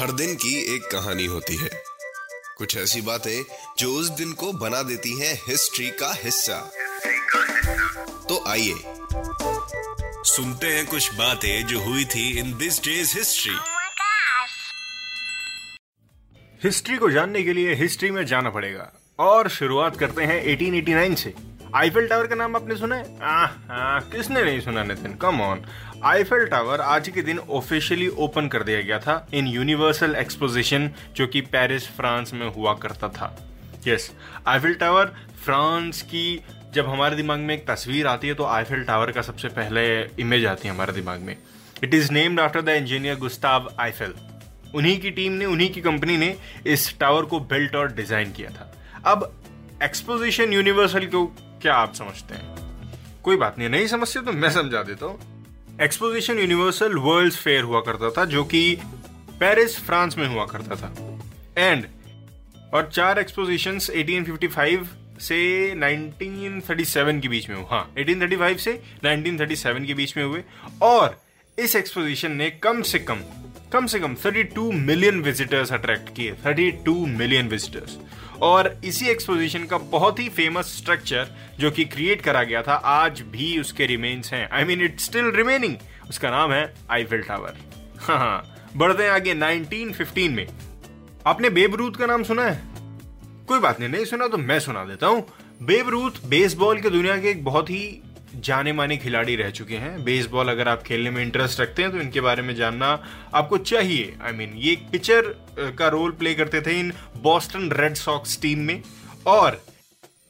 हर दिन की एक कहानी होती है। कुछ ऐसी बातें जो उस दिन को बना देती हैं हिस्ट्री का हिस्सा। तो आइए सुनते हैं कुछ बातें जो हुई थी in this days history! History को जानने के लिए हिस्ट्री में जाना पड़ेगा। और शुरुआत करते हैं 1889 से। आईफेल टावर का नाम आपने सुना है? आ, आ, किसने नहीं सुना Nitin? Come on Eiffel tower आज के दिन ऑफिशियली ओपन कर दिया गया था इन यूनिवर्सल एक्सपोजिशन जो कि पेरिस फ्रांस में हुआ करता था। यस आईफेल टावर फ्रांस की जब हमारे दिमाग में एक तस्वीर आती है तो आईफेल टावर का सबसे पहले इमेज आती है हमारे दिमाग में। It is named after the engineer Gustave Eiffel उन्हीं की टीम ने उन्हीं की कंपनी ने इस टावर को बिल्ट और डिज़ाइन किया था। अब एक्सपोजिशन यूनिवर्सल को क्या आप समझते हैं? कोई बात नहीं नहीं समझते तो मैं समझा देता हूँ। एक्सपोजिशन यूनिवर्सल वर्ल्ड फेयर हुआ करता था, जो कि पेरिस फ्रांस में हुआ करता था। एंड और चार एक्सपोजिशंस 1855 से 1937 के बीच में हुए। हाँ 1835 से 1937 के बीच में हुए। और इस एक्सपोजिशन ने कम से कम कम से कम 32 मिलियन विजिटर्स अट्रैक्ट किए 32 मिलियन विजिटर्स और इसी एक्सपोजिशन का बहुत ही फ़ेमस स्ट्रक्चर जो कि क्रिएट करा गया था, आज भी उसके रिमेन्स हैं। I mean it still remaining उसका नाम है आईफिल टावर हाँ हाँ। बढ़ते हैं आगे 1915 में। आपने बेब रूथ का नाम सुना है? कोई बात नहीं नहीं सुना तो मैं सुना देता हूँ। बेब रूथ बेसबॉल की दुनिया के एक बहुत ही जाने माने खिलाड़ी रह चुके हैं। बेसबॉल अगर आप खेलने में इंटरेस्ट रखते हैं तो इनके बारे में जानना आपको चाहिए। आई I मीन mean, ये एक पिचर का रोल प्ले करते थे in Boston Red Sox team में। और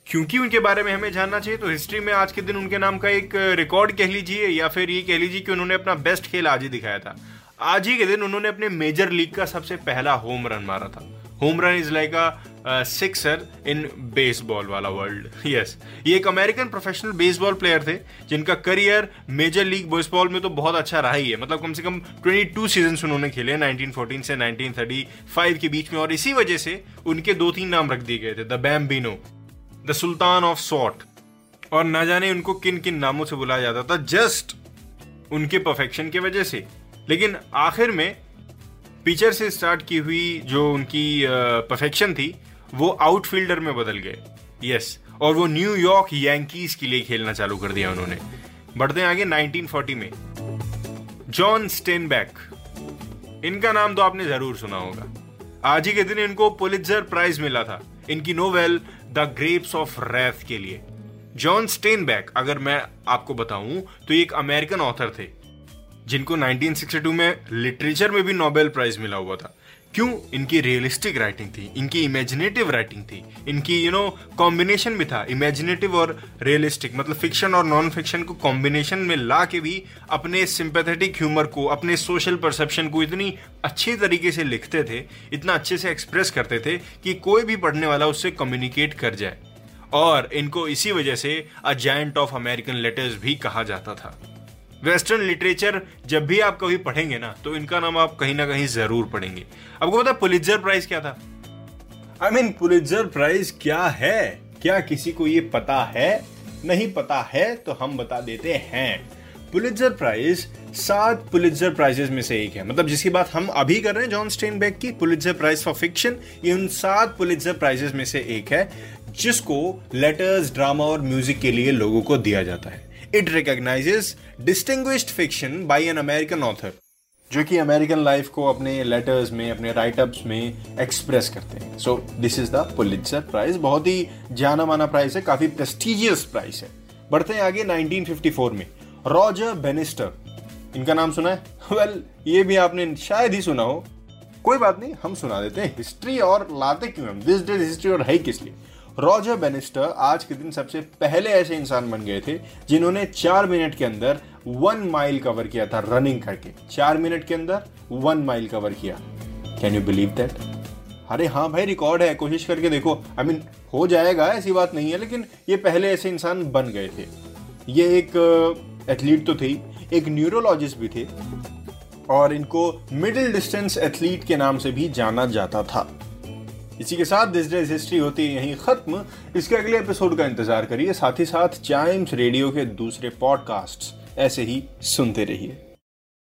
क्योंकि उनके बारे में हमें जानना चाहिए तो हिस्ट्री में आज के दिन उनके नाम का एक रिकॉर्ड कह लीजिए या फिर ये कह लीजिए कि उन्होंने अपना बेस्ट खेल आज ही दिखाया था। आज ही के दिन उन्होंने अपने मेजर लीग का सबसे पहला होम रन मारा था। Home run is like a sixer in baseball वाला वर्ल्ड यस ये एक अमेरिकन प्रोफेशनल बेसबॉल प्लेयर थे, जिनका करियर मेजर लीग बेसबॉल में तो बहुत अच्छा रहा ही है। मतलब कम से कम 22 सीज़न उन्होंने खेले 1914 से 1935 के बीच में, और इसी वजह से उनके दो तीन नाम रख दिए गए थे। The Bambino the Sultan of Swat और ना जाने उनको किन किन नामों से बुलाया जाता था जस्ट उनके परफेक्शन की वजह से। लेकिन आखिर में पिचर से स्टार्ट की हुई जो उनकी परफेक्शन थी वो आउटफील्डर में बदल गए। यस और वो न्यूयॉर्क यांकीज के लिए खेलना चालू कर दिया उन्होंने। बढ़ते आगे 1940 में। जॉन स्टेनबैक इनका नाम तो आपने ज़रूर सुना होगा। आज ही के दिन इनको पुलित्जर प्राइज मिला था। इनकी novel the Grapes of Wrath के लिए। जॉन स्टेनबैक अगर मैं आपको बताऊँ तो एक अमेरिकन ऑथर थे, जिनको 1962 में लिटरेचर में भी नोबेल प्राइज मिला हुआ था। क्यों? इनकी रियलिस्टिक राइटिंग थी, इनकी इमेजिनेटिव राइटिंग थी, इनकी यू नो कॉम्बिनेशन भी था इमेजिनेटिव और रियलिस्टिक मतलब फिक्शन और नॉन फिक्शन को कॉम्बिनेशन में ला के भी अपने सिंपैथेटिक ह्यूमर को, अपने सोशल परसेप्शन को इतनी अच्छे तरीके से लिखते थे, इतना अच्छे से एक्सप्रेस करते थे कि कोई भी पढ़ने वाला उससे कम्युनिकेट कर जाए। और इनको इसी वजह से a giant of American letters भी कहा जाता था। वेस्टर्न लिटरेचर जब भी आप कभी पढ़ेंगे ना तो इनका नाम आप कहीं ना कहीं ज़रूर पढ़ेंगे। आपको पता है पुलित्जर प्राइज क्या था? आई मीन पुलिजर प्राइज क्या है? क्या किसी को ये पता है? नहीं पता है तो हम बता देते हैं। पुलिजर प्राइज सात पुलिजर प्राइजेस में से एक है। मतलब जिसकी बात हम अभी कर रहे हैं जॉन स्टेनबेक की पुलिजर प्राइज फॉर फिक्शन ये उन सात पुलिजर प्राइजेस में से एक है, जिसको लेटर्स ड्रामा और म्यूज़िक के लिए लोगों को दिया जाता है। It recognizes distinguished fiction by an American author जो कि अमेरिकन लाइफ को अपने लेटर्स में अपने राइटअप्स में एक्सप्रेस करते हैं। So this is the Pulitzer Prize बहुत ही जाना माना प्राइज है काफ़ी प्रेस्टिजियस प्राइज है। बढ़ते हैं आगे 1954 में। रॉजर बेनिस्टर इनका नाम सुना है? वेल well, ये भी आपने शायद ही सुना हो। कोई बात नहीं हम सुना देते हैं। हिस्ट्री और लाते क्यों हम दिस डेज़ हिस्ट्री और है किस लिए? रॉजर बेनिस्टर आज के दिन सबसे पहले ऐसे इंसान बन गए थे जिन्होंने चार मिनट के अंदर वन माइल कवर किया था रनिंग करके। चार मिनट के अंदर वन माइल कवर किया। कैन यू बिलीव दैट अरे हाँ भाई रिकॉर्ड है कोशिश करके देखो। आई I मीन mean, हो जाएगा ऐसी बात नहीं है लेकिन ये पहले ऐसे इंसान बन गए थे। ये एक एथलीट तो थी एक न्यूरोलॉजिस्ट भी थे और इनको मिडिल डिस्टेंस एथलीट के नाम से भी जाना जाता था। इसी के साथ दिस डेज़ हिस्ट्री होती है, यहीं खत्म। इसके अगले एपिसोड का इंतज़ार करिए। साथ ही साथ चाइम्स रेडियो के दूसरे पॉडकास्ट ऐसे ही सुनते रहिए।